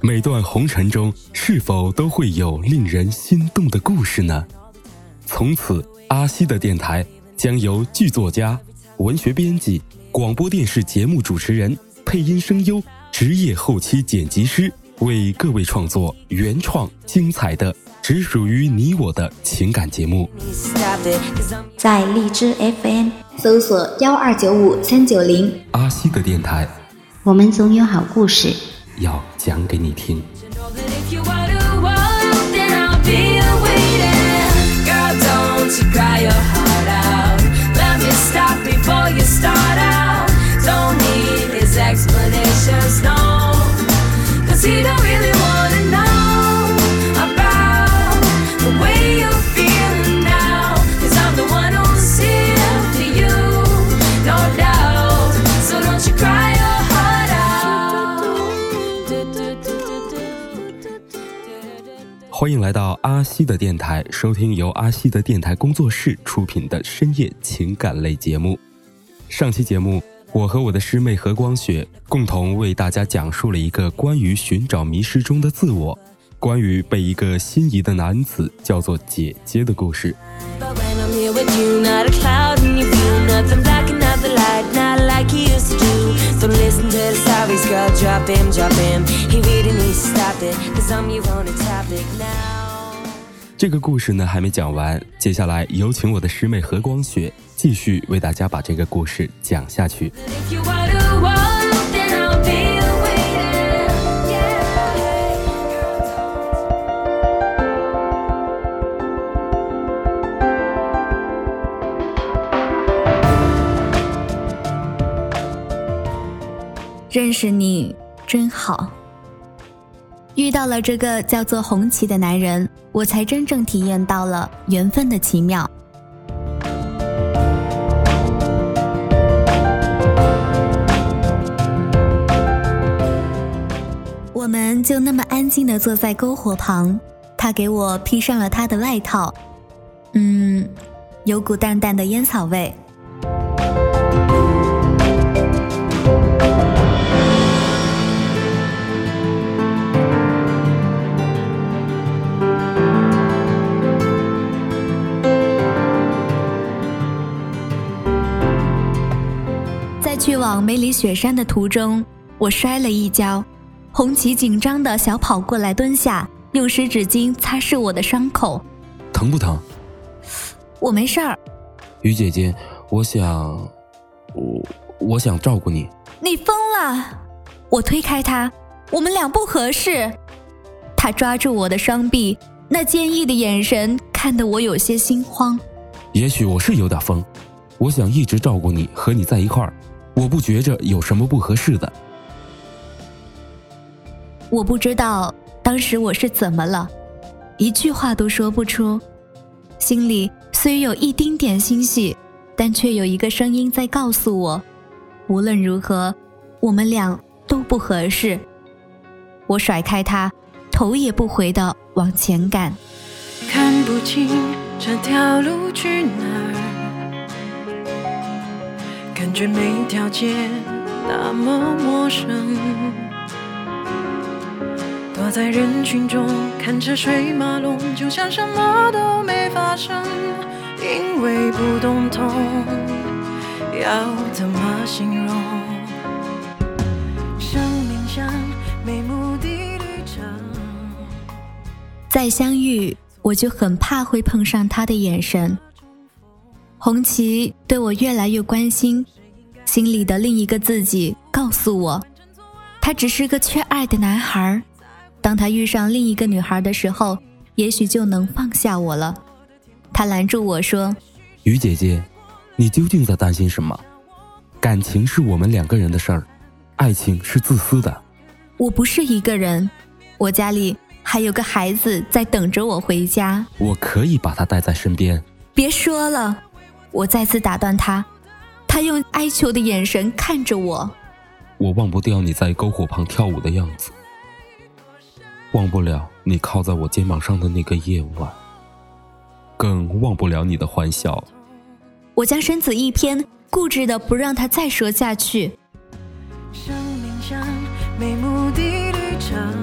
每段红尘中，是否都会有令人心动的故事呢？从此，阿西的电台将由剧作家、文学编辑、广播电视节目主持人、配音声优、职业后期剪辑师为各位创作原创、精彩的、只属于你我的情感节目。在荔枝 FM 搜索幺二九五三九零，阿西的电台，我们总有好故事。要讲给你听。欢迎来到阿西的电台，收听由阿西的电台工作室出品的深夜情感类节目。上期节目，我和我的师妹何光雪共同为大家讲述了一个关于寻找迷失中的自我，关于被一个心仪的男子叫做姐姐的故事。这个故事呢还没讲完，接下来有请我的师妹何光雪继续为大家把这个故事讲下去。认识你真好。遇到了这个叫做红旗的男人，我才真正体验到了缘分的奇妙。我们就那么安静的坐在篝火旁，他给我披上了他的外套，嗯，有股淡淡的烟草味。往梅里雪山的途中，我摔了一跤，红旗紧张的小跑过来，蹲下，用湿纸巾擦拭我的伤口。疼不疼？我没事儿。于姐姐，我想，我我想照顾你。你疯了！我推开他，我们俩不合适。他抓住我的双臂，那坚毅的眼神看得我有些心慌。也许我是有点疯，我想一直照顾你，和你在一块儿。我不觉着有什么不合适的。我不知道当时我是怎么了，一句话都说不出，心里虽有一丁点欣喜，但却有一个声音在告诉我，无论如何，我们俩都不合适。我甩开他，头也不回的往前赶。看不清这条路去哪。觉每条街那么陌生，躲在人群中看车水马龙，就像什么都没发生，因为不懂痛，要怎么形容？生命像没目的旅程，再相遇，我就很怕会碰上他的眼神。红旗对我越来越关心，心里的另一个自己告诉我，他只是个缺爱的男孩。当他遇上另一个女孩的时候，也许就能放下我了。他拦住我说：“于姐姐，你究竟在担心什么？感情是我们两个人的事儿，爱情是自私的。我不是一个人，我家里还有个孩子在等着我回家。我可以把他带在身边。别说了。”我再次打断他，他用哀求的眼神看着我。我忘不掉你在篝火旁跳舞的样子，忘不了你靠在我肩膀上的那个夜晚。更忘不了你的欢笑。我将身子一偏，固执的不让他再说下去。生命像没目的旅程，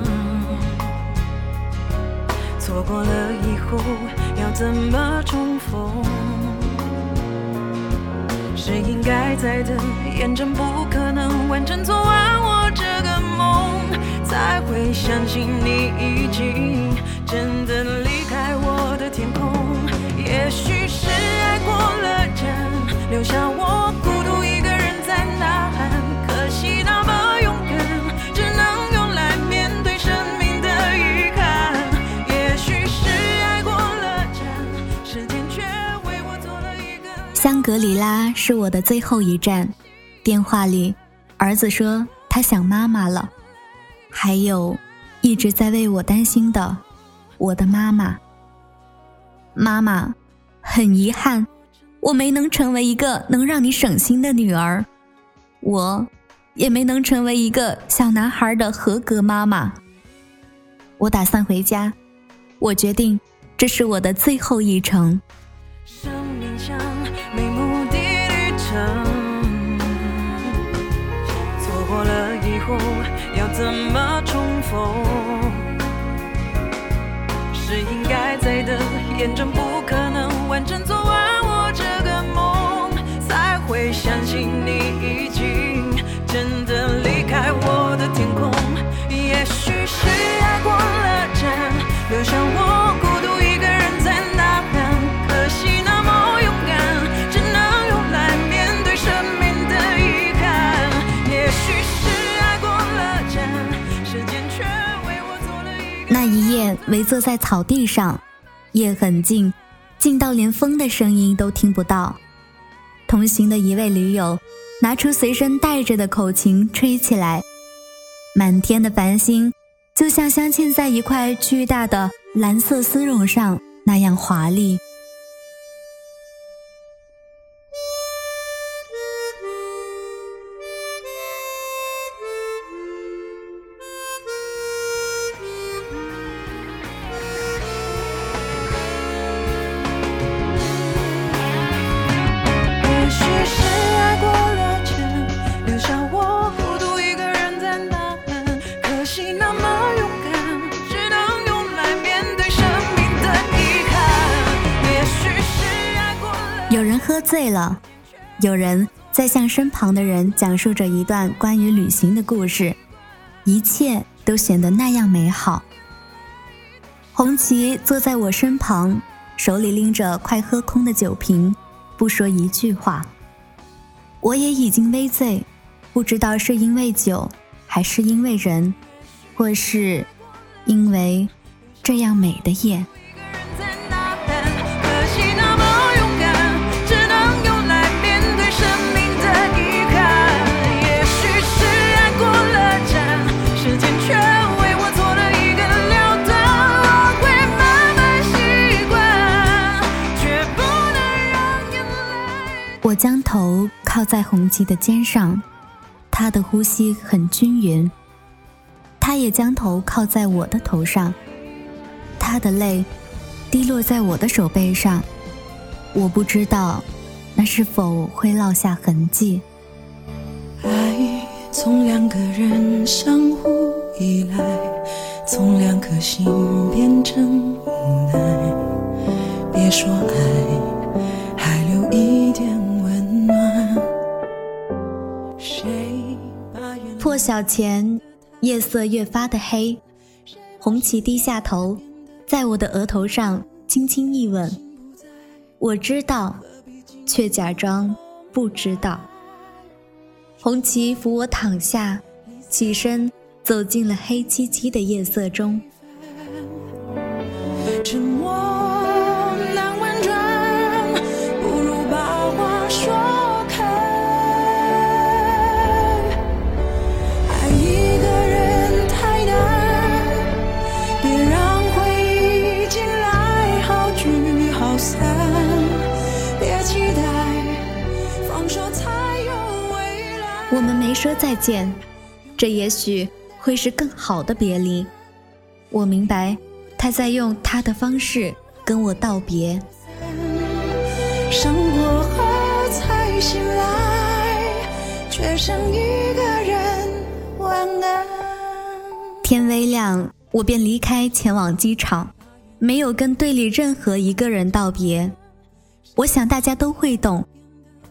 错过了以后要怎么重逢？是应该在的，验证不可能完成做完我这个梦，才会相信你已经真的离格里拉是我的最后一站。电话里，儿子说他想妈妈了，还有一直在为我担心的我的妈妈。妈妈，很遗憾，我没能成为一个能让你省心的女儿，我也没能成为一个小男孩的合格妈妈。我打算回家，我决定这是我的最后一程。怎么重逢？是应该在等，验证不可能完整做完我这个梦，才会相信你已经坐在草地上，夜很静，静到连风的声音都听不到。同行的一位驴友拿出随身带着的口琴吹起来，满天的繁星就像镶嵌在一块巨大的蓝色丝绒上那样华丽。喝醉了，有人在向身旁的人讲述着一段关于旅行的故事，一切都显得那样美好。红旗坐在我身旁，手里拎着快喝空的酒瓶，不说一句话。我也已经微醉，不知道是因为酒，还是因为人，或是因为这样美的夜。头靠在红旗的肩上，他的呼吸很均匀。他也将头靠在我的头上，他的泪滴落在我的手背上。我不知道，那是否会落下痕迹。爱从两个人相互依赖，从两颗心变成无奈。别说爱，破晓前，夜色越发的黑。红旗低下头，在我的额头上轻轻一吻。我知道，却假装不知道。红旗扶我躺下，起身走进了黑漆漆的夜色中。我们没说再见，这也许会是更好的别离。我明白，他在用他的方式跟我道别。生过后才醒来，却剩一个人晚安。天微亮，我便离开，前往机场，没有跟队里任何一个人道别。我想大家都会懂，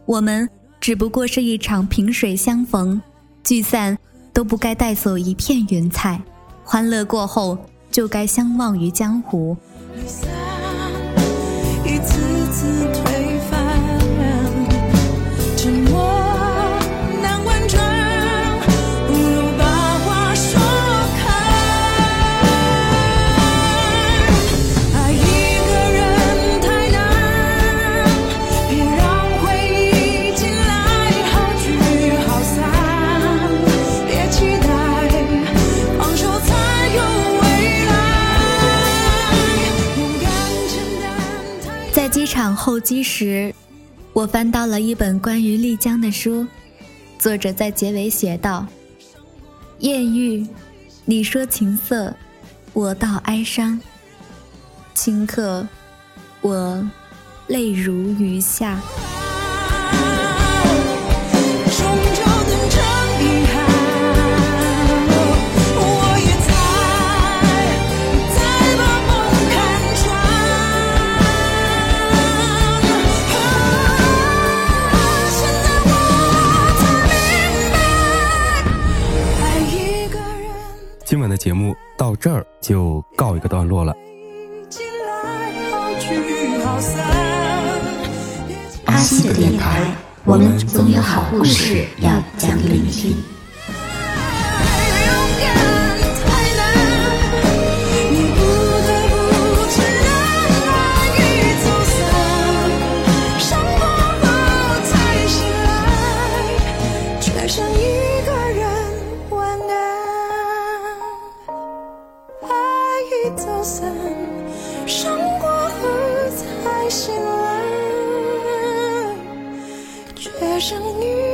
我们只不过是一场萍水相逢，聚散都不该带走一片云彩，欢乐过后就该相忘于江湖。一次次在机场候机时，我翻到了一本关于丽江的书，作者在结尾写道：“艳遇，你说情色，我道哀伤。顷刻，我泪如雨下。这儿就告一个段落了。阿西的电台，我们总有好故事要讲给你听。走散，伤过后才醒来，却剩一。